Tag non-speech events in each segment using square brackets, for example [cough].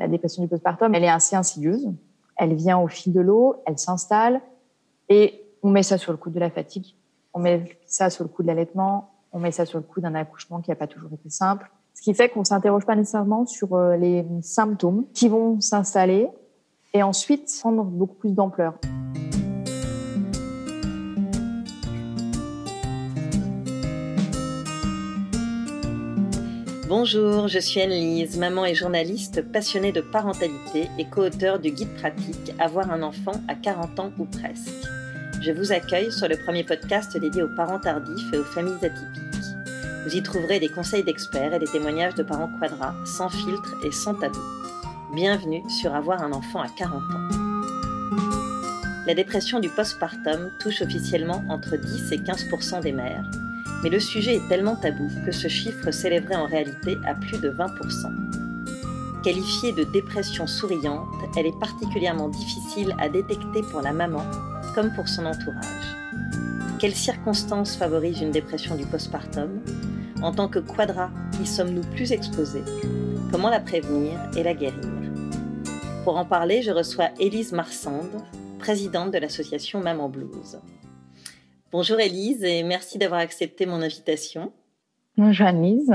La dépression du postpartum, elle est assez insidieuse. Elle vient au fil de l'eau, elle s'installe et on met ça sur le coup de la fatigue, on met ça sur le coup de l'allaitement, on met ça sur le coup d'un accouchement qui n'a pas toujours été simple. Ce qui fait qu'on s'interroge pas nécessairement sur euh, les symptômes qui vont s'installer et ensuite prendre beaucoup plus d'ampleur. Bonjour, je suis Anne-Lise, maman et journaliste passionnée de parentalité et co-auteur du guide pratique Avoir un enfant à 40 ans ou presque. Je vous accueille sur le premier podcast dédié aux parents tardifs et aux familles atypiques. Vous y trouverez des conseils d'experts et des témoignages de parents quadras, sans filtre et sans tabou. Bienvenue sur Avoir un enfant à 40 ans. La dépression du postpartum touche officiellement entre 10 et 15% des mères mais le sujet est tellement tabou que ce chiffre s'élèverait en réalité à plus de 20%. Qualifiée de dépression souriante, elle est particulièrement difficile à détecter pour la maman comme pour son entourage. Quelles circonstances favorisent une dépression du postpartum? En tant que quadra, y sommes-nous plus exposés? Comment la prévenir et la guérir? Pour en parler, je reçois Élise Marsande, présidente de l'association Maman Blues. Bonjour Elise et merci d'avoir accepté mon invitation. Bonjour Elise.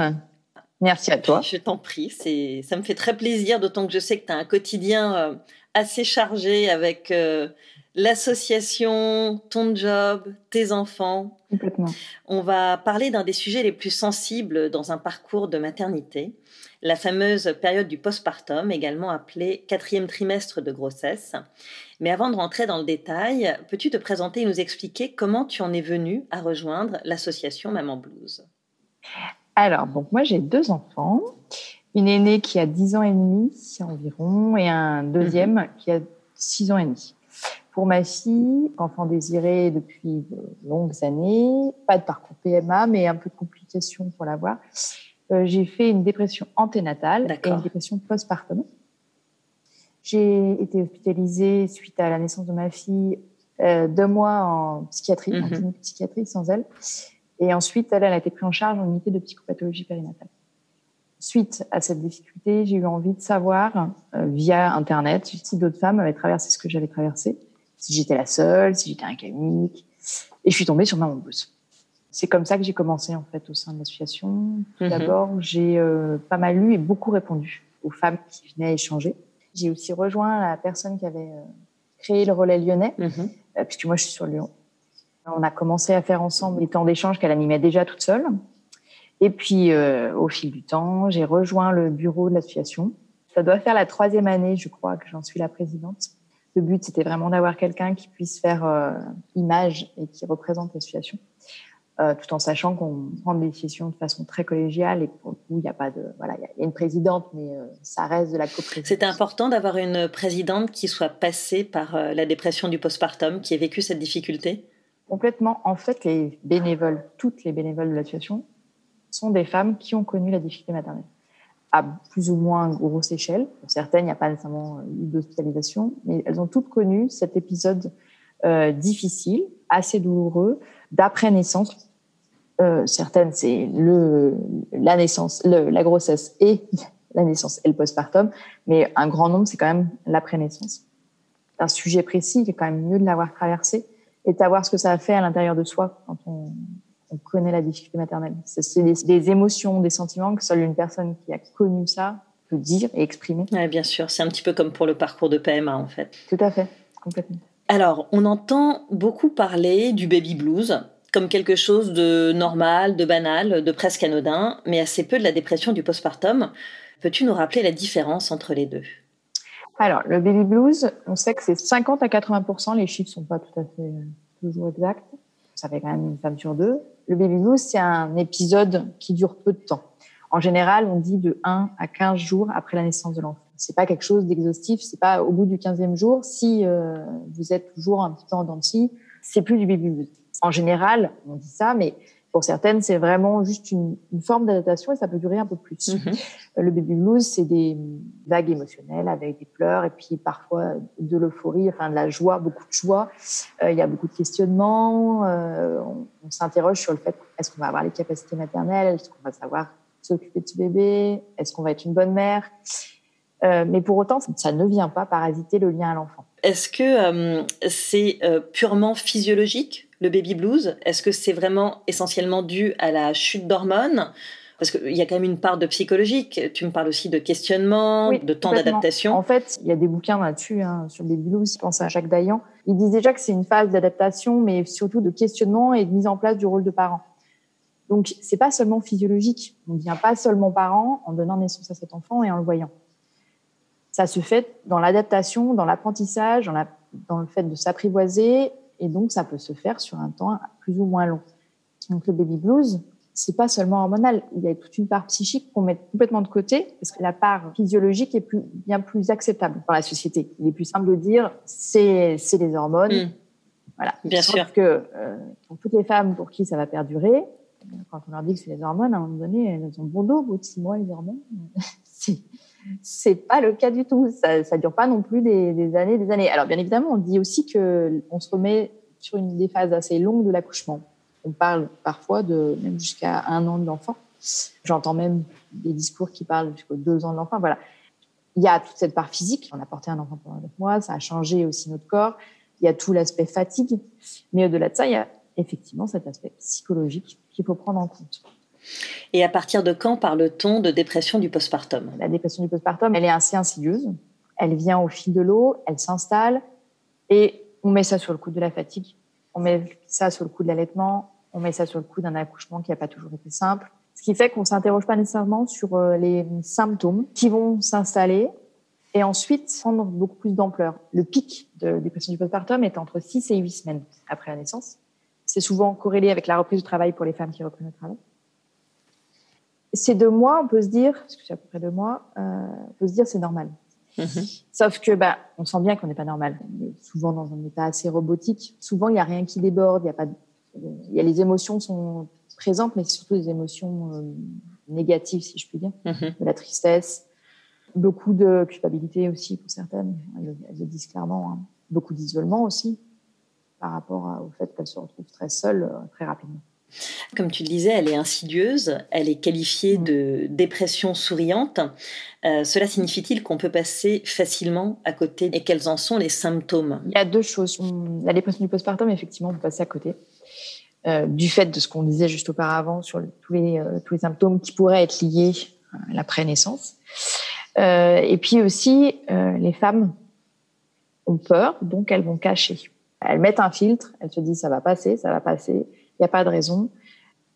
Merci à toi. Je t'en prie, c'est ça me fait très plaisir d'autant que je sais que tu as un quotidien euh, assez chargé avec euh, l'association, ton job, tes enfants. Complètement. On va parler d'un des sujets les plus sensibles dans un parcours de maternité, la fameuse période du postpartum, également appelée quatrième trimestre de grossesse. Mais avant de rentrer dans le détail, peux-tu te présenter et nous expliquer comment tu en es venue à rejoindre l'association Maman Blues? Alors, donc moi j'ai deux enfants, une aînée qui a 10 ans et demi environ et un deuxième mhm. qui a 6 ans et demi. Pour ma fille, enfant désiré depuis de longues années, pas de parcours PMA, mais un peu de complications pour l'avoir, euh, j'ai fait une dépression anténatale et une dépression postpartum. J'ai été hospitalisée suite à la naissance de ma fille euh, deux mois en psychiatrie, en mhm. clinique psychiatrie sans elle. Et ensuite, elle, elle a été prise en charge en unité de psychopathologie périnatale. Suite à cette difficulté, j'ai eu envie de savoir, euh, via Internet, si d'autres femmes avaient traversé ce que j'avais traversé, si j'étais la seule, si j'étais un camique. Et je suis tombée sur Maman Blues c'est comme ça que j'ai commencé en fait au sein de l'association. Tout mhm. d'abord, j'ai euh, pas mal lu et beaucoup répondu aux femmes qui venaient échanger. J'ai aussi rejoint la personne qui avait euh, créé le relais lyonnais, mhm. euh, puisque moi je suis sur Lyon. On a commencé à faire ensemble les temps d'échange qu'elle animait déjà toute seule. Et puis, au fil du temps, j'ai rejoint le bureau de l'association. Ça doit faire la troisième année, je crois, que j'en suis la présidente. Le but, c'était vraiment d'avoir quelqu'un qui puisse faire image et qui représente l'association. Euh, tout en sachant qu'on prend des décisions de façon très collégiale et pour le il n'y a pas de voilà, il y, a une présidente, mais euh, ça reste de la coprésidence. C'était important d'avoir une présidente qui soit passée par euh, la dépression du postpartum, qui ait vécu cette difficulté? Complètement. En fait, les bénévoles, toutes les bénévoles de l'association, sont des femmes qui ont connu la difficulté maternelle à plus ou moins grosse échelle. Pour certaines, il n'y a pas nécessairement eu d'hospitalisation, mais elles ont toutes connu cet épisode difficile, assez douloureux, d'après naissance. Euh, certaines, c'est le la naissance, le, la grossesse et la naissance et le postpartum, mais un grand nombre, c'est quand même l'après-naissance. Un sujet précis, il est quand même mieux de l'avoir traversé et de savoir ce que ça a fait à l'intérieur de soi quand on, on connaît la difficulté maternelle. C'est des, des, émotions, des sentiments que seule une personne qui a connu ça peut dire et exprimer. Bien sûr. C'est un petit peu comme pour le parcours de PMA, en fait. Tout à fait, complètement. Alors, on entend beaucoup parler du baby blues comme quelque chose de normal, de banal, de presque anodin, mais assez peu de la dépression du postpartum. Peux-tu nous rappeler la différence entre les deux? Alors, le baby blues, on sait que c'est 50 à 80% les chiffres sont pas tout à fait euh, toujours exacts. Ça fait quand même une femme sur deux. Le baby blues, c'est un épisode qui dure peu de temps. En général, on dit de 1 à 15 jours après la naissance de l'enfant c'est pas quelque chose d'exhaustif. C'est pas au bout du 15e jour, si euh, vous êtes toujours un petit peu en dents c'est plus du baby blues. En général, on dit ça, mais pour certaines, c'est vraiment juste une, une forme d'adaptation et ça peut durer un peu plus. Mm-hmm. Euh, le baby blues, c'est des vagues émotionnelles avec des pleurs et puis parfois de l'euphorie, enfin de la joie, beaucoup de joie. Euh, il y a beaucoup de questionnements. on, on s'interroge sur le fait est-ce qu'on va avoir les capacités maternelles, est-ce qu'on va savoir s'occuper de ce bébé, est-ce qu'on va être une bonne mère? Mais pour autant, ça ne vient pas parasiter le lien à l'enfant. Est-ce que c'est purement physiologique, le baby blues? Est-ce que c'est vraiment essentiellement dû à la chute d'hormones? Parce qu'il y a quand même une part de psychologique. Tu me parles aussi de questionnement, de temps d'adaptation. En fait, il y a des bouquins là-dessus, hein, sur les blues. Je pense à Jacques Dayan. Il dit déjà que c'est une phase d'adaptation, mais surtout de questionnement et de mise en place du rôle de parent. Donc, c'est pas seulement physiologique. On ne devient pas seulement parent en donnant naissance à cet enfant et en le voyant. Ça se fait dans l'adaptation, dans l'apprentissage, dans, dans le fait de s'apprivoiser, et donc ça peut se faire sur un temps plus ou moins long. Donc, le baby blues, c'est pas seulement hormonal. Il y a toute une part psychique qu'on met complètement de côté parce que la part physiologique est plus, bien plus acceptable dans la société. Il est plus simple de dire c'est les hormones. Hmm. Voilà. Bien sûr. que euh, pour toutes les femmes pour qui ça va perdurer, quand on leur dit que c'est les hormones, à un moment donné, elles ont bon dos au bout de six mois les hormones. C'est pas le cas du tout. Ça, ça dure pas non plus des, des années, des années. Alors bien évidemment, on dit aussi que on se remet sur une des phases assez longues de l'accouchement. On parle parfois de même jusqu'à un an de l'enfant. J'entends même des discours qui parlent jusqu'aux deux ans de l'enfant. Voilà. Il y a toute cette part physique. On a porté un enfant pendant neuf mois. Ça a changé aussi notre corps. Il y a tout l'aspect fatigue. Mais au-delà de ça, il y a effectivement cet aspect psychologique qu'il faut prendre en compte. Et à partir de quand parle-t-on de dépression du postpartum? La dépression du postpartum, elle est assez insidieuse. Elle vient au fil de l'eau, elle s'installe et on met ça sur le coup de la fatigue, on met ça sur le coup de l'allaitement, on met ça sur le coup d'un accouchement qui n'a pas toujours été simple. Ce qui fait qu'on s'interroge pas nécessairement sur euh, les symptômes qui vont s'installer et ensuite prendre beaucoup plus d'ampleur. Le pic de dépression du postpartum est entre 6 et 8 semaines après la naissance. C'est souvent corrélé avec la reprise du travail pour les femmes qui reprennent le travail. Ces deux mois, on peut se dire, parce que c'est à peu près deux mois, euh, on peut se dire c'est normal. Mm-hmm. Sauf que, bah, on sent bien qu'on n'est pas normal. On est souvent dans un état assez robotique. Souvent, il n'y a rien qui déborde, il y a pas de il y a les émotions sont présentes, mais surtout des émotions euh, négatives, si je puis dire, mm-hmm. de la tristesse, beaucoup de culpabilité aussi pour certaines. Elles, le disent clairement. Hein. Beaucoup d'isolement aussi par rapport au fait qu'elles se retrouvent très seules euh, très rapidement. Comme tu le disais, elle est insidieuse, elle est qualifiée de dépression souriante. Euh, cela signifie-t-il qu'on peut passer facilement à côté et quels en sont les symptômes? Il y a deux choses. La dépression du postpartum, effectivement, on peut passer à côté. Euh, du fait de ce qu'on disait juste auparavant sur tous, les, euh, tous les symptômes qui pourraient être liés à l'après-naissance. Et puis aussi, les femmes ont peur, donc elles vont cacher. Elles mettent un filtre, elles se disent ça va passer, ça va passer, il n'y a pas de raison.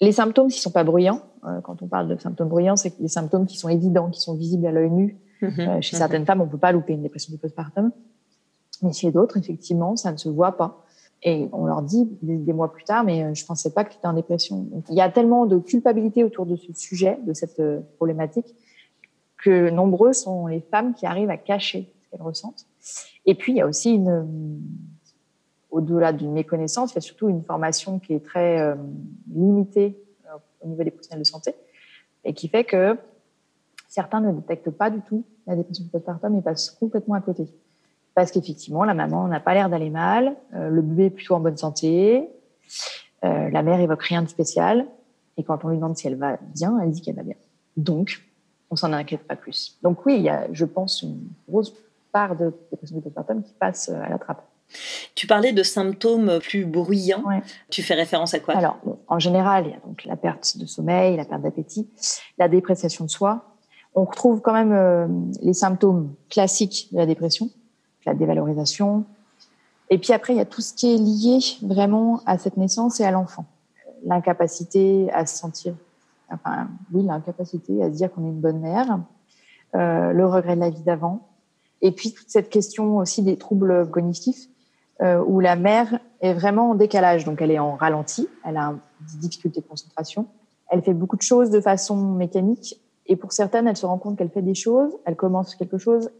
Les symptômes, s'ils sont pas bruyants, quand on parle de symptômes bruyants, c'est des symptômes qui sont évidents, qui sont visibles à l'œil nu. Mm-hmm. chez certaines mm-hmm. femmes, on peut pas louper une dépression du postpartum. Mais chez d'autres, effectivement, ça ne se voit pas. Et on leur dit des, mois plus tard, mais euh, je pensais pas que tu étais en dépression. il y a tellement de culpabilité autour de ce sujet, de cette euh, problématique, que nombreux sont les femmes qui arrivent à cacher ce qu'elles ressentent. Et puis, il y a aussi une, euh, au-delà d'une méconnaissance, il y a surtout une formation qui est très limitée au niveau des professionnels de santé et qui fait que certains ne détectent pas du tout la dépression postpartum et passent complètement à côté parce qu'effectivement, la maman n'a pas l'air d'aller mal, euh, le bébé est plutôt en bonne santé, euh, la mère évoque rien de spécial, et quand on lui demande si elle va bien, elle dit qu'elle va bien. Donc, on s'en inquiète pas plus. Donc oui, il y a, je pense, une grosse part de dépression postpartum qui passe euh, à la trappe. Tu parlais de symptômes plus bruyants. Tu fais référence à quoi? Alors, en général, il y a donc la perte de sommeil, la perte d'appétit, la dépréciation de soi. On retrouve quand même les symptômes classiques de la dépression, la dévalorisation. Et puis après, il y a tout ce qui est lié vraiment à cette naissance et à l'enfant. L'incapacité à se sentir, enfin, oui, l'incapacité à se dire qu'on est une bonne mère, euh, le regret de la vie d'avant. Et puis toute cette question aussi des troubles cognitifs, euh, où la mère est vraiment en décalage. Donc elle est en ralenti, elle a des difficultés de concentration. Elle fait beaucoup de choses de façon mécanique. Et pour certaines, elle se rend compte qu'elle fait des choses, elle commence quelque chose,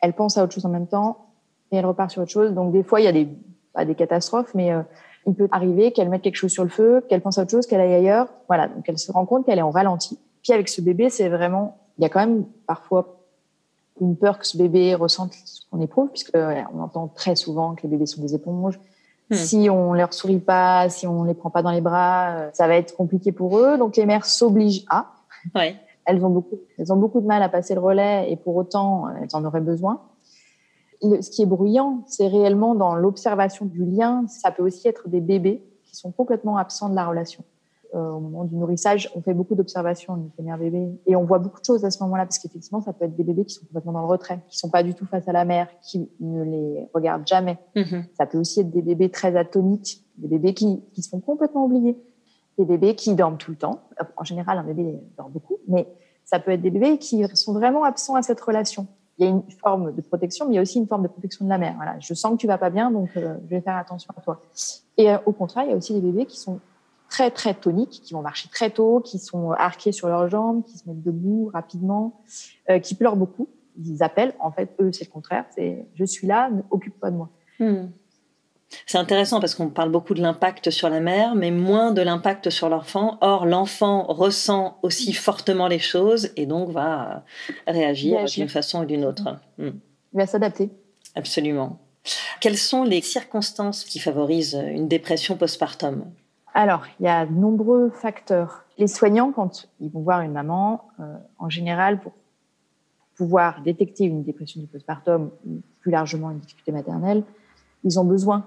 elle pense à autre chose en même temps et elle repart sur autre chose. Donc des fois, il y a des pas des catastrophes, mais euh, il peut arriver qu'elle mette quelque chose sur le feu, qu'elle pense à autre chose, qu'elle aille ailleurs. Voilà, donc elle se rend compte qu'elle est en ralenti. Puis avec ce bébé, c'est vraiment, il y a quand même parfois une peur que ce bébé ressente ce qu'on éprouve, puisque on entend très souvent que les bébés sont des éponges. Hmm. Si on leur sourit pas, si on les prend pas dans les bras, euh, ça va être compliqué pour eux. Donc les mères s'obligent à. Ouais elles ont beaucoup, elles ont beaucoup de mal à passer le relais et pour autant, elles en auraient besoin. ce qui est bruyant, c'est réellement dans l'observation du lien. Ça peut aussi être des bébés qui sont complètement absents de la relation. Euh, au moment du nourrissage, on fait beaucoup d'observations au premier bébé et on voit beaucoup de choses à ce moment-là parce qu'effectivement, ça peut être des bébés qui sont complètement dans le retrait, qui sont pas du tout face à la mère, qui ne les regardent jamais. Mm-hmm. Ça peut aussi être des bébés très atoniques, des bébés qui, qui se font complètement oublier, des bébés qui dorment tout le temps. En général, un bébé dort beaucoup, mais ça peut être des bébés qui sont vraiment absents à cette relation. Il y a une forme de protection, mais il y a aussi une forme de protection de la mère. Voilà, je sens que tu vas pas bien, donc euh, je vais faire attention à toi. Et euh, au contraire, il y a aussi des bébés qui sont très très toniques, qui vont marcher très tôt, qui sont arqués sur leurs jambes, qui se mettent debout rapidement, euh, qui pleurent beaucoup. Ils appellent, en fait, eux, c'est le contraire, c'est je suis là, occupe-toi de moi. Hmm. C'est intéressant parce qu'on parle beaucoup de l'impact sur la mère, mais moins de l'impact sur l'enfant. Or, l'enfant ressent aussi fortement les choses et donc va réagir, d'une façon ou d'une autre. Hmm. Il va s'adapter. Absolument. Quelles sont les circonstances qui favorisent une dépression postpartum? Alors, il y a de nombreux facteurs. Les soignants, quand ils vont voir une maman, euh, en général, pour pouvoir détecter une dépression du postpartum ou plus largement une difficulté maternelle, ils ont besoin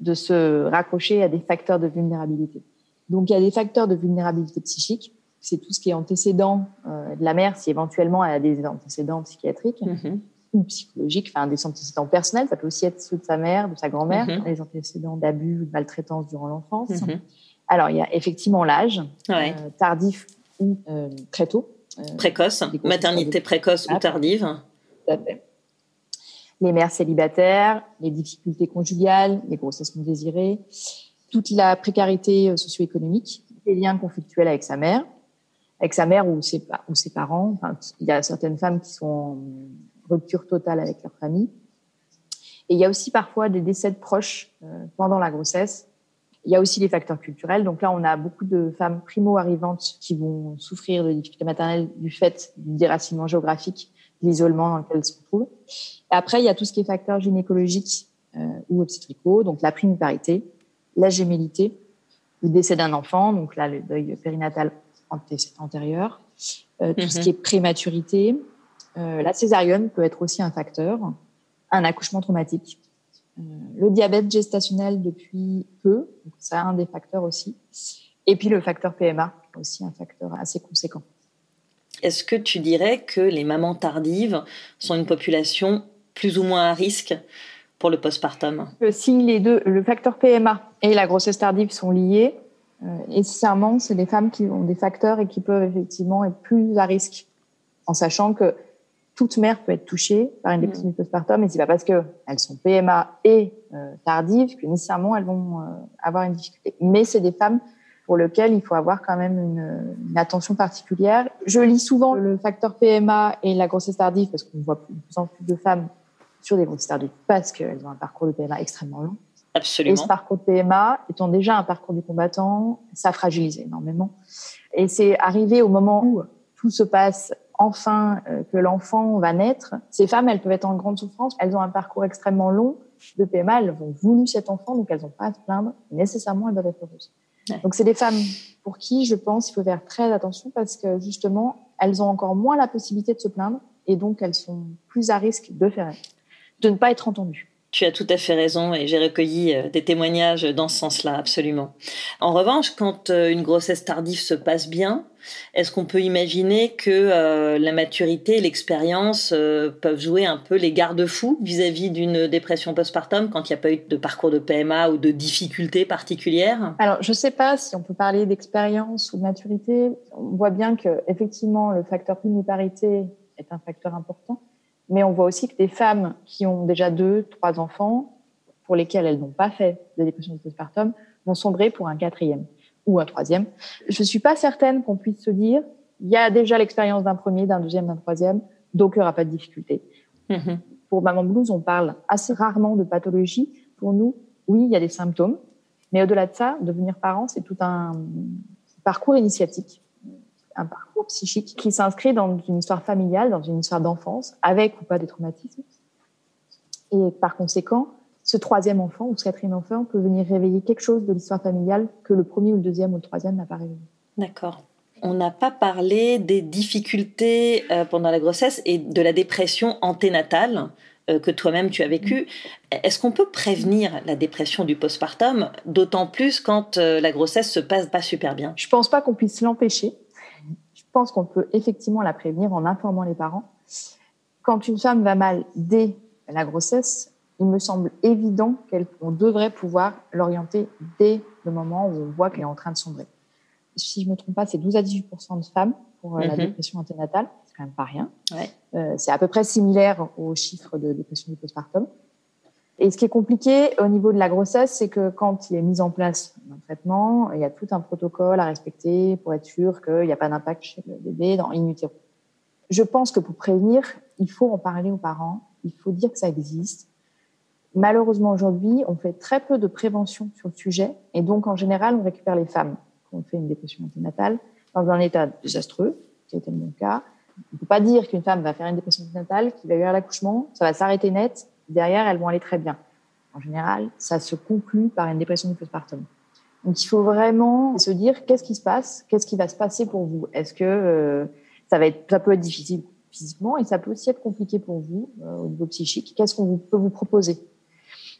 de se raccrocher à des facteurs de vulnérabilité. Donc, il y a des facteurs de vulnérabilité psychique. C'est tout ce qui est antécédent euh, de la mère, si éventuellement elle a des antécédents psychiatriques. Mm-hmm ou psychologiques, enfin des antécédents personnels, ça peut aussi être ceux de sa mère, de sa grand-mère, mm les antécédents d'abus ou de maltraitance durant l'enfance. Mhm. Alors il y a effectivement l'âge, euh, tardif ou euh, très tôt. Euh, précoce, maternité précoce ou tardive. Les mères célibataires, les difficultés conjugales, les grossesses non désirées, toute la précarité socio-économique, les liens conflictuels avec sa mère, avec sa mère ou ses, ou ses parents. Enfin, il y a certaines femmes qui sont rupture totale avec leur famille. Et il y a aussi parfois des décès de proches euh, pendant la grossesse. Il y a aussi les facteurs culturels. Donc là, on a beaucoup de femmes primo-arrivantes qui vont souffrir de difficultés maternelles du fait du déracinement géographique, de l'isolement dans lequel elles se retrouvent. Et après, il y a tout ce qui est facteurs gynécologiques euh, ou obstétricaux, donc la primiparité, la gémellité, le décès d'un enfant, donc là, le deuil périnatal antérieur, euh, tout ce mm-hmm. qui est prématurité, euh, la césarienne peut être aussi un facteur, un accouchement traumatique. Euh, le diabète gestationnel depuis peu, c'est un des facteurs aussi. Et puis le facteur PMA, aussi un facteur assez conséquent. Est-ce que tu dirais que les mamans tardives sont une population plus ou moins à risque pour le postpartum? Euh, Si les deux, le facteur PMA et la grossesse tardive sont liés, euh, nécessairement, c'est les femmes qui ont des facteurs et qui peuvent effectivement être plus à risque, en sachant que toute mère peut être touchée par une dépression du postpartum, et c'est pas parce que elles sont PMA et euh, tardives que nécessairement elles vont euh, avoir une difficulté. Mais c'est des femmes pour lesquelles il faut avoir quand même une, une, attention particulière. Je lis souvent le facteur PMA et la grossesse tardive parce qu'on voit de plus en plus de femmes sur des grossesses tardives parce qu'elles ont un parcours de PMA extrêmement long. Absolument. Et ce parcours de PMA, étant déjà un parcours du combattant, ça fragilise énormément. Et c'est arrivé au moment où tout se passe enfin euh, que l'enfant va naître, ces femmes, elles peuvent être en grande souffrance. Elles ont un parcours extrêmement long de PMA. Elles ont voulu cet enfant, donc elles n'ont pas à se plaindre. Nécessairement, elles doivent être heureuses. Donc, c'est des femmes pour qui, je pense, il faut faire très attention parce que justement, elles ont encore moins la possibilité de se plaindre et donc elles sont plus à risque de faire, de ne pas être entendues. Tu as tout à fait raison et j'ai recueilli euh, des témoignages dans ce sens-là, absolument. En revanche, quand euh, une grossesse tardive se passe bien, est-ce qu'on peut imaginer que euh, la maturité et l'expérience peuvent jouer un peu les garde-fous vis-à-vis d'une dépression postpartum quand il n'y a pas eu de parcours de PMA ou de difficultés particulières? Alors, je ne sais pas si on peut parler d'expérience ou de maturité. On voit bien que effectivement le facteur primiparité est un facteur important. Mais on voit aussi que des femmes qui ont déjà deux, trois enfants, pour lesquelles elles n'ont pas fait de dépression postpartum, vont sombrer pour un quatrième ou un troisième. Je suis pas certaine qu'on puisse se dire, il y a déjà l'expérience d'un premier, d'un deuxième, d'un troisième, donc il n'y aura pas de difficulté. Mm-hmm. Pour Maman Blues, on parle assez rarement de pathologie. Pour nous, oui, il y a des symptômes, mais au-delà de ça, devenir parent, c'est tout un parcours initiatique un parcours psychique qui s'inscrit dans une histoire familiale, dans une histoire d'enfance, avec ou pas des traumatismes. Et par conséquent, ce troisième enfant ou ce quatrième enfant peut venir réveiller quelque chose de l'histoire familiale que le premier ou le deuxième ou le troisième n'a pas réveillé. D'accord. On n'a pas parlé des difficultés euh, pendant la grossesse et de la dépression anténatale euh, que toi-même tu as vécu. Est-ce qu'on peut prévenir la dépression du postpartum, d'autant plus quand euh, la grossesse se passe pas super bien? Je pense pas qu'on puisse l'empêcher. Je pense qu'on peut effectivement la prévenir en informant les parents. Quand une femme va mal dès la grossesse, il me semble évident qu'on devrait pouvoir l'orienter dès le moment où on voit qu'elle est en train de sombrer. Si je ne me trompe pas, c'est 12 à 18% de femmes pour euh, la mhm. dépression anténatale. C'est quand même pas rien. Euh, c'est à peu près similaire aux chiffres de dépression du postpartum. Et ce qui est compliqué au niveau de la grossesse, c'est que quand il est mis en place un traitement, il y a tout un protocole à respecter pour être sûr qu'il n'y a pas d'impact chez le bébé dans in utero. Je pense que pour prévenir, il faut en parler aux parents, il faut dire que ça existe. Malheureusement, aujourd'hui, on fait très peu de prévention sur le sujet et donc, en général, on récupère les femmes qui ont fait une dépression anténatale dans un état désastreux, qui était mon cas. On ne peut pas dire qu'une femme va faire une dépression anténatale, qu'il va y avoir l'accouchement, ça va s'arrêter net, derrière, elles vont aller très bien. En général, ça se conclut par une dépression du postpartum. Donc, il faut vraiment se dire qu'est-ce qui se passe, qu'est-ce qui va se passer pour vous? Est-ce que euh, ça va être, ça peut être difficile physiquement et ça peut aussi être compliqué pour vous euh, au niveau psychique? Qu'est-ce qu'on peut vous proposer?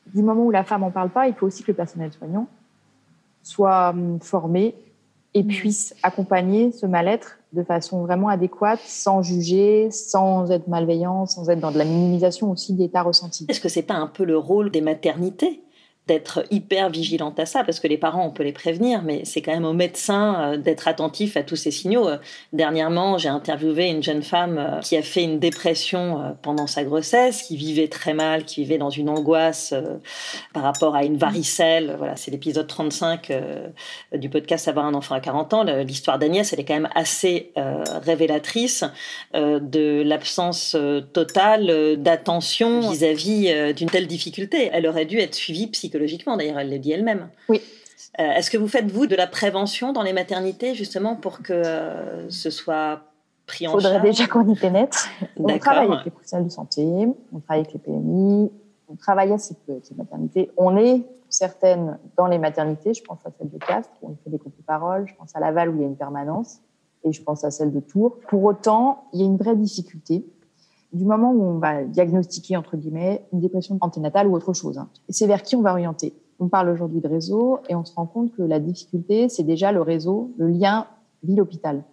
Du moment où la femme en parle pas, il faut aussi que le personnel soignant soit hum, formé et mmh. puisse accompagner ce mal-être de façon vraiment adéquate, sans juger, sans être malveillant, sans être dans de la minimisation aussi d'état ressenti. Est-ce que c'est pas un peu le rôle des maternités? D'être hyper vigilante à ça, parce que les parents, on peut les prévenir, mais c'est quand même aux médecins euh, d'être attentifs à tous ces signaux. Euh, dernièrement, j'ai interviewé une jeune femme euh, qui a fait une dépression pendant sa grossesse, qui vivait très mal, qui vivait dans une angoisse par rapport à une varicelle. Voilà, c'est l'épisode 35 du podcast Avoir un enfant à 40 ans. L'histoire d'Agnès, elle est quand même assez révélatrice de l'absence totale d'attention vis-à-vis d'une telle difficulté. Elle aurait dû être suivie psychologiquement psychologiquement, d'ailleurs, elle le dit elle-même. Oui. Euh, est-ce que vous faites, vous, de la prévention dans les maternités, justement, pour que euh, ce soit pris en charge Il faudrait déjà qu'on y pénètre. On travaille avec les professionnels de santé, on travaille avec les PMI, on travaille assez peu avec les maternités. On est certaines dans les maternités, je pense à celle de Castres, où on fait des groupes de parole, je pense à Laval, où il y a une permanence, et je pense à celle de Tours. Pour autant, il y a une vraie difficulté du moment où on va diagnostiquer, entre guillemets, une dépression anténatale ou autre chose. Hein. C'est vers qui on va orienter. On parle aujourd'hui de réseau et on se rend compte que la difficulté, c'est déjà le réseau, le lien ville-hôpital.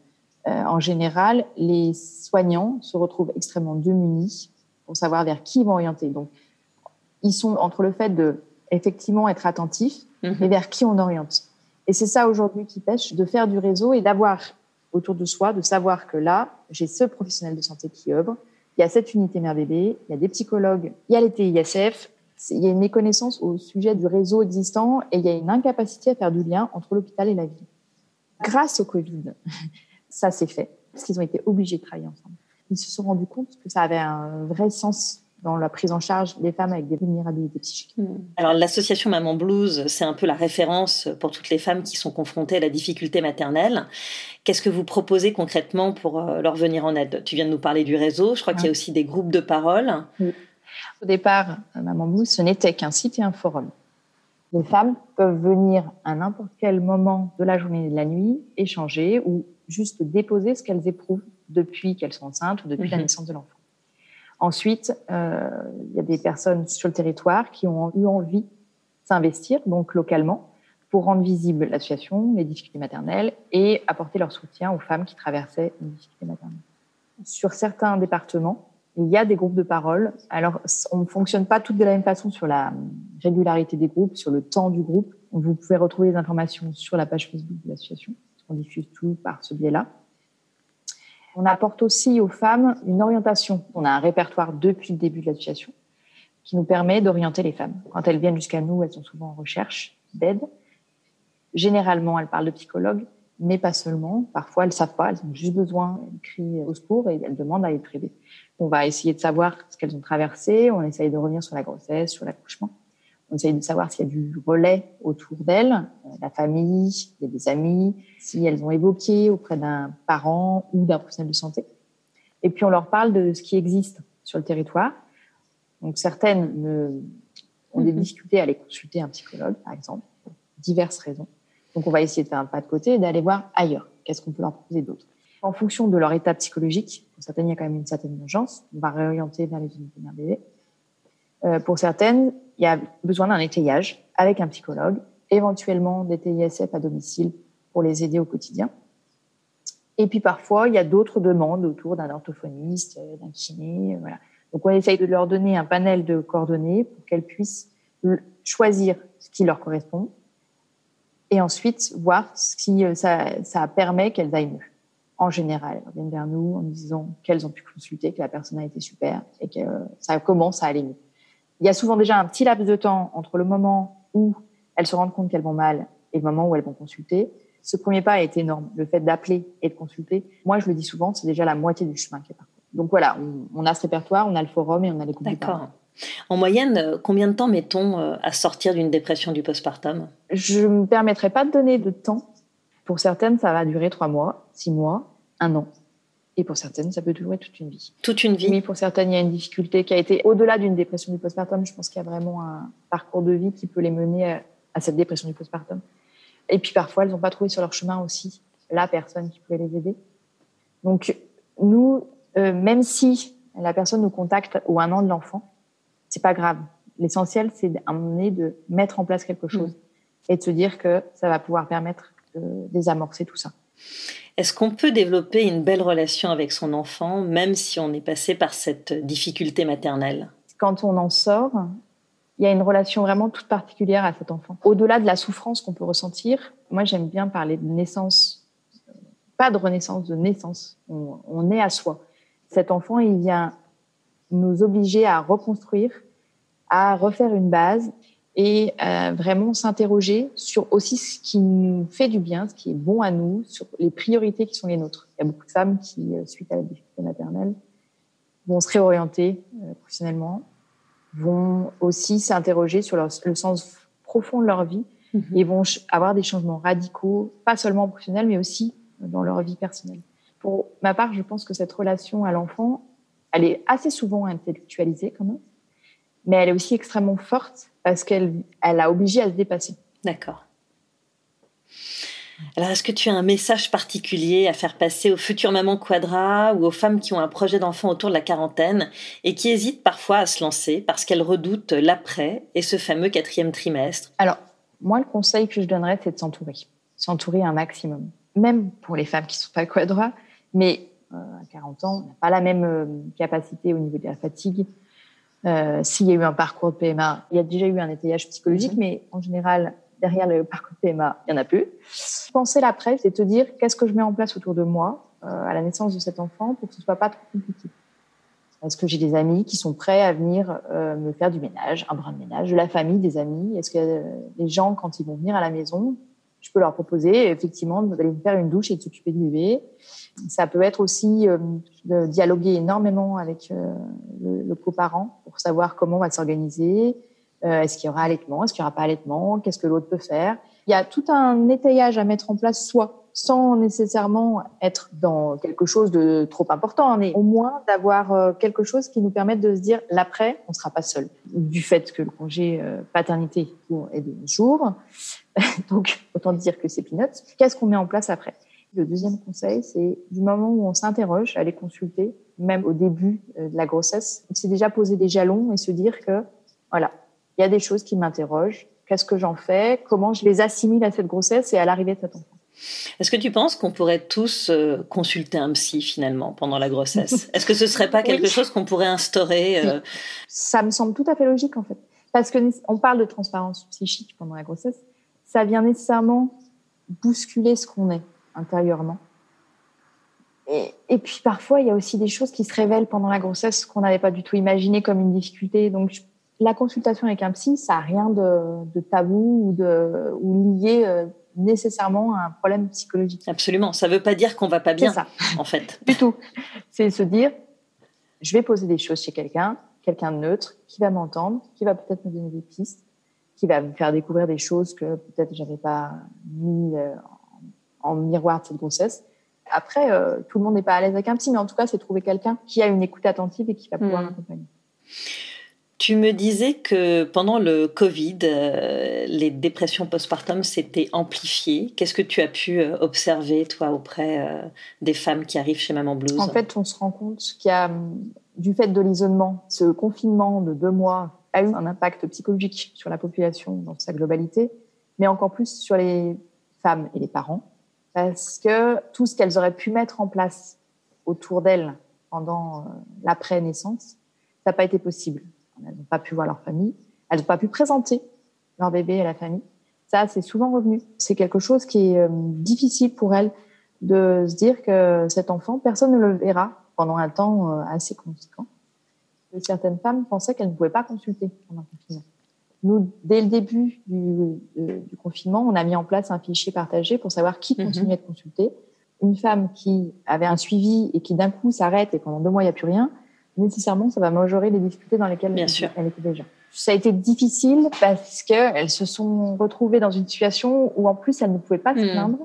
Euh, en général, les soignants se retrouvent extrêmement démunis pour savoir vers qui ils vont orienter. Donc, ils sont entre le fait de effectivement être attentifs mm-hmm. et vers qui on oriente. Et c'est ça aujourd'hui qui pêche, de faire du réseau et d'avoir autour de soi, de savoir que là, j'ai ce professionnel de santé qui œuvre, il y a cette unité mère-bébé, il y a des psychologues, il y a les TISF, il y a une méconnaissance au sujet du réseau existant et il y a une incapacité à faire du lien entre l'hôpital et la ville. Grâce au Covid, [laughs] ça s'est fait, parce qu'ils ont été obligés de travailler ensemble. Ils se sont rendus compte que ça avait un vrai sens dans la prise en charge des femmes avec des vulnérabilités psychiques. Hmm. Alors l'association Maman Blues, c'est un peu la référence pour toutes les femmes qui sont confrontées à la difficulté maternelle. Qu'est-ce que vous proposez concrètement pour euh, leur venir en aide? Tu viens de nous parler du réseau, je crois qu'il y a aussi des groupes de parole. Au départ, Maman Blues, ce n'était qu'un site et un forum. Les femmes peuvent venir à n'importe quel moment de la journée et de la nuit, échanger ou juste déposer ce qu'elles éprouvent depuis qu'elles sont enceintes ou depuis la mhm. naissance de l'enfant. Ensuite, euh, il y a des personnes sur le territoire qui ont eu envie de s'investir, donc localement, pour rendre visible l'association, les difficultés maternelles et apporter leur soutien aux femmes qui traversaient une difficulté maternelle. Sur certains départements, il y a des groupes de parole. Alors, on ne fonctionne pas toutes de la même façon sur la régularité des groupes, sur le temps du groupe. Vous pouvez retrouver les informations sur la page Facebook de l'association. On diffuse tout par ce biais-là. On apporte aussi aux femmes une orientation. On a un répertoire depuis le début de l'association qui nous permet d'orienter les femmes. Quand elles viennent jusqu'à nous, elles sont souvent en recherche d'aide. Généralement, elles parlent de psychologue, mais pas seulement. Parfois, elles savent pas, elles ont juste besoin, elles crient au secours et elles demandent à être aidées. On va essayer de savoir ce qu'elles ont traversé, on essaye de revenir sur la grossesse, sur l'accouchement. On essaye de savoir s'il y a du relais autour d'elles, euh, la famille, des amis, si elles ont évoqué auprès d'un parent ou d'un professionnel de santé. Et puis on leur parle de ce qui existe sur le territoire. Donc certaines ont des mhm. difficultés à aller consulter un psychologue, par exemple, pour diverses raisons. Donc on va essayer de faire un pas de côté et d'aller voir ailleurs. qu'est-ce qu'on peut leur proposer d'autre. En fonction de leur état psychologique, pour certaines, il y a quand même une certaine urgence, on va réorienter vers les unités d'un bébé. Euh, pour certaines, il y a besoin d'un étayage avec un psychologue, éventuellement des TISF à domicile pour les aider au quotidien. Et puis parfois, il y a d'autres demandes autour d'un orthophoniste, euh, d'un kiné, euh, voilà. Donc on essaye de leur donner un panel de coordonnées pour qu'elles puissent choisir ce qui leur correspond et ensuite voir si ça, ça permet qu'elles aillent mieux en général, elles viennent vers nous en nous disant qu'elles ont pu consulter, que la personne a été super et que ça commence à aller mieux. Il y a souvent déjà un petit laps de temps entre le moment où elles se rendent compte qu'elles vont mal et le moment où elles vont consulter. Ce premier pas est énorme. Le fait d'appeler et de consulter, moi je le dis souvent, c'est déjà la moitié du chemin qui est parcouru. Donc voilà, on, a ce répertoire, on a le forum et on a les groupes. D'accord. En moyenne, euh, combien de temps mettons euh, à sortir d'une dépression du postpartum? Je ne me permettrai pas de donner de temps pour certaines, ça va durer trois mois, six mois, un an. Et pour certaines, ça peut durer toute une vie. Toute une vie Oui, pour certaines, il y a une difficulté qui a été au-delà d'une dépression du postpartum. Je pense qu'il y a vraiment un parcours de vie qui peut les mener à, cette dépression du postpartum. Et puis parfois, elles n'ont pas trouvé sur leur chemin aussi la personne qui pouvait les aider. Donc, nous, euh, même si la personne nous contacte au un an de l'enfant, c'est pas grave. L'essentiel, c'est d'amener de mettre en place quelque chose mm. et de se dire que ça va pouvoir permettre désamorcer tout ça. Est-ce qu'on peut développer une belle relation avec son enfant, même si on est passé par cette difficulté maternelle? Quand on en sort, il y a une relation vraiment toute particulière à cet enfant. Au-delà de la souffrance qu'on peut ressentir, moi j'aime bien parler de naissance, pas de renaissance, de naissance. On, on est à soi. Cet enfant, il vient nous obliger à reconstruire, à refaire une base et euh, vraiment s'interroger sur aussi ce qui nous fait du bien, ce qui est bon à nous, sur les priorités qui sont les nôtres. Il y a beaucoup de femmes qui, euh, suite à la difficulté maternelle, vont se réorienter euh, professionnellement, vont aussi s'interroger sur leur, le sens profond de leur vie mhm. et vont avoir des changements radicaux, pas seulement professionnels, mais aussi dans leur vie personnelle. Pour ma part, je pense que cette relation à l'enfant, elle est assez souvent intellectualisée quand même, mais elle est aussi extrêmement forte parce qu'elle elle a obligé à se dépasser. D'accord. Alors, est-ce que tu as un message particulier à faire passer aux futures mamans quadra ou aux femmes qui ont un projet d'enfant autour de la quarantaine et qui hésitent parfois à se lancer parce qu'elles redoutent l'après et ce fameux quatrième trimestre? Alors, moi, le conseil que je donnerais, c'est de s'entourer. S'entourer un maximum. Même pour les femmes qui ne sont pas quadra, mais euh, à 40 ans, on n'a pas la même euh, capacité au niveau de la fatigue, euh, s'il y a eu un parcours de PMA, il y a déjà eu un étayage psychologique, mhm. mais en général, derrière le parcours de PMA, il n'y en a plus. Penser l'après, c'est te dire qu'est-ce que je mets en place autour de moi euh, à la naissance de cet enfant pour que ce soit pas trop compliqué. Est-ce que j'ai des amis qui sont prêts à venir euh, me faire du ménage, un brin de ménage, de la famille, des amis? Est-ce que les gens, quand ils vont venir à la maison, je peux leur proposer effectivement d'aller faire une douche et de s'occuper du bébé ça peut être aussi euh, de dialoguer énormément avec euh, le, le coparent pour savoir comment on va s'organiser. Euh, est-ce qu'il y aura allaitement Est-ce qu'il n'y aura pas allaitement Qu'est-ce que l'autre peut faire Il y a tout un étayage à mettre en place, soit sans nécessairement être dans quelque chose de trop important, mais au moins d'avoir quelque chose qui nous permette de se dire l'après, on ne sera pas seul. Du fait que le congé paternité est de jours, [laughs] donc autant dire que c'est peanuts. Qu'est-ce qu'on met en place après? Le deuxième conseil, c'est du moment où on s'interroge, aller consulter, même au début euh, de la grossesse, c'est déjà poser des jalons et se dire que, voilà, il y a des choses qui m'interrogent, qu'est-ce que j'en fais, comment je les assimile à cette grossesse? Et à l'arrivée de cet enfant. Est-ce que tu penses qu'on pourrait tous euh, consulter un psy finalement pendant la grossesse? Est-ce que ce serait pas [laughs] quelque chose qu'on pourrait instaurer euh? Ça me semble tout à fait logique en fait, parce que on parle de transparence psychique pendant la grossesse, ça vient nécessairement bousculer ce qu'on est intérieurement. Et, puis parfois, il y a aussi des choses qui se révèlent pendant la grossesse qu'on n'avait pas du tout imaginé comme une difficulté. Donc, la consultation avec un psy, ça n'a rien de, tabou ou, de, ou lié euh, nécessairement un problème psychologique. Absolument. Ça ne veut pas dire qu'on va pas bien, ça. en fait. [laughs] du tout. C'est se dire, je vais poser des choses chez quelqu'un, quelqu'un de neutre, qui va m'entendre, qui va peut-être me donner des pistes, qui va me faire découvrir des choses que peut-être j'avais pas mis euh, en miroir de cette grossesse. Après, euh, tout le monde n'est pas à l'aise avec un psy, mais en tout cas, c'est trouver quelqu'un qui a une écoute attentive et qui va pouvoir mmh. Tu me disais que pendant le Covid, euh, les dépressions postpartum s'étaient amplifiées. Qu'est-ce que tu as pu euh, observer, toi, auprès euh, des femmes qui arrivent chez Maman Blues? En fait, on se rend compte qu'il y a, du fait de l'isolement, ce confinement de deux mois a eu un impact psychologique sur la population dans sa globalité, mais encore plus sur les femmes et les parents, parce que tout ce qu'elles auraient pu mettre en place autour d'elles pendant l'après-naissance, ça n'a pas été possible elles n'ont pas pu voir leur famille, elles n'ont pas pu présenter leur bébé à la famille. Ça, c'est souvent revenu. C'est quelque chose qui est euh, difficile pour elles de se dire que cet enfant, personne ne le verra pendant un temps euh, assez conséquent. Et certaines femmes pensaient qu'elles ne pouvaient pas consulter pendant le confinement. Nous, dès le début du, du, confinement, on a mis en place un fichier partagé pour savoir qui mhm. continuait de consulter. Une femme qui avait un suivi et qui d'un coup s'arrête et pendant deux mois il n'y a plus rien, nécessairement, ça va majorer les difficultés dans lesquelles Bien elle, était déjà. Ça a été difficile parce qu'elles se sont retrouvées dans une situation où en plus elles ne pouvaient pas se hmm. plaindre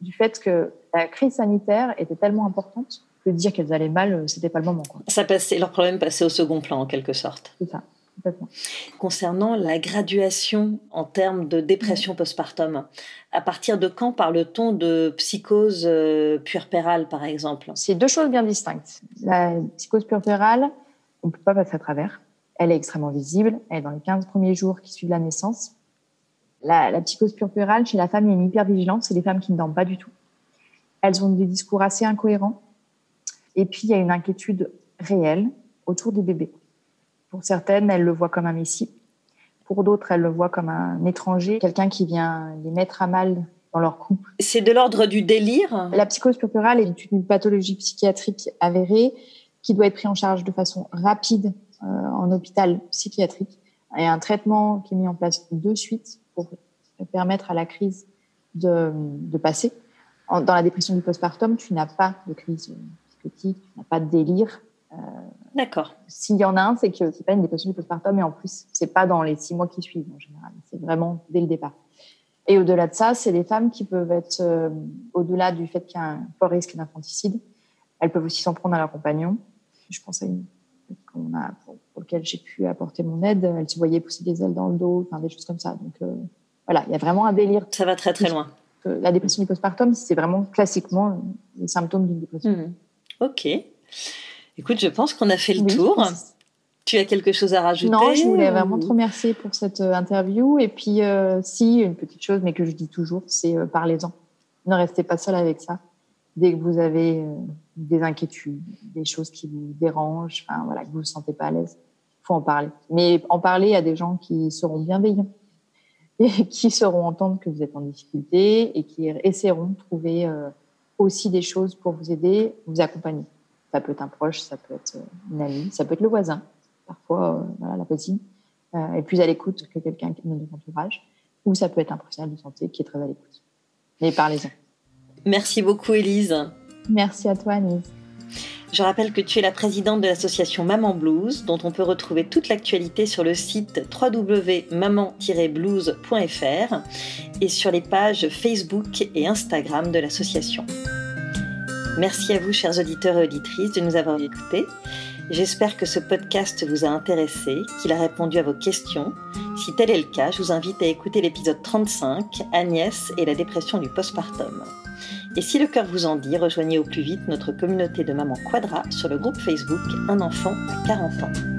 du fait que la crise sanitaire était tellement importante que dire qu'elles allaient mal, euh, c'était pas le moment. Quoi. Ça passait, leur problème passait au second plan en quelque sorte. C'est ça. Concernant la graduation en termes de dépression postpartum, à partir de quand parle-t-on de psychose euh, puerpérale, par exemple? C'est deux choses bien distinctes. La psychose puerpérale, on ne peut pas passer à travers. Elle est extrêmement visible. Elle est dans les 15 premiers jours qui suivent la naissance. La, la psychose puerpérale, chez la femme, il y a une hypervigilance. C'est des femmes qui ne dorment pas du tout. Elles ont des discours assez incohérents. Et puis, il y a une inquiétude réelle autour du bébé. Pour certaines, elles le voient comme un messie. Pour d'autres, elles le voient comme un étranger, quelqu'un qui vient les mettre à mal dans leur couple. C'est de l'ordre du délire La psychose puerpérale est une pathologie psychiatrique avérée qui doit être prise en charge de façon rapide euh, en hôpital psychiatrique et un traitement qui est mis en place de suite pour permettre à la crise de, de passer. dans la dépression du postpartum, tu n'as pas de crise psychotique, tu n'as pas de délire, D'accord. S'il y en a un, c'est que c'est pas une dépression du postpartum, mais en plus, c'est pas dans les six mois qui suivent en général. C'est vraiment dès le départ. Et au-delà de ça, c'est les femmes qui peuvent être, euh, au-delà du fait qu'il y a un fort risque d'infanticide, elles peuvent aussi s'en prendre à leur compagnon. Je pense à une qu'on a, pour, laquelle j'ai pu apporter mon aide. Elle se voyait pousser des ailes dans le dos, enfin des choses comme ça. Donc euh, voilà, il y a vraiment un délire. Ça va très très loin. La dépression du postpartum, c'est vraiment classiquement les symptômes d'une dépression. Mmh. Ok. Écoute, je pense qu'on a fait le tour. Tu as quelque chose à rajouter Non, je voulais vraiment te remercier pour cette euh, interview. Et puis, euh, si, une petite chose, mais que je dis toujours, c'est euh, parlez-en. Ne restez pas seul avec ça. Dès que vous avez des inquiétudes, des choses qui vous dérangent, enfin, voilà, que vous ne vous sentez pas à l'aise, il faut en parler. Mais en parler à des gens qui seront bienveillants [laughs] et qui sauront entendre que vous êtes en difficulté et qui essaieront de trouver aussi des choses pour vous aider, vous accompagner. Ça peut être un proche, ça peut être une amie, ça peut être le voisin, parfois euh, voilà, la voisine, euh, est plus à l'écoute que quelqu'un de notre entourage, ou ça peut être un professionnel de santé qui est très à l'écoute. Mais parlez-en. Merci beaucoup, Élise. Merci à toi, Anise. Je rappelle que tu es la présidente de l'association Maman Blues, dont on peut retrouver toute l'actualité sur le site www.maman-blues.fr et sur les pages Facebook et Instagram de l'association. Merci à vous, chers auditeurs et auditrices, de nous avoir écoutés. J'espère que ce podcast vous a intéressé, qu'il a répondu à vos questions. Si tel est le cas, je vous invite à écouter l'épisode 35, Agnès et la dépression du postpartum. Et si le cœur vous en dit, rejoignez au plus vite notre communauté de Maman Quadra sur le groupe Facebook Un enfant à 40 ans.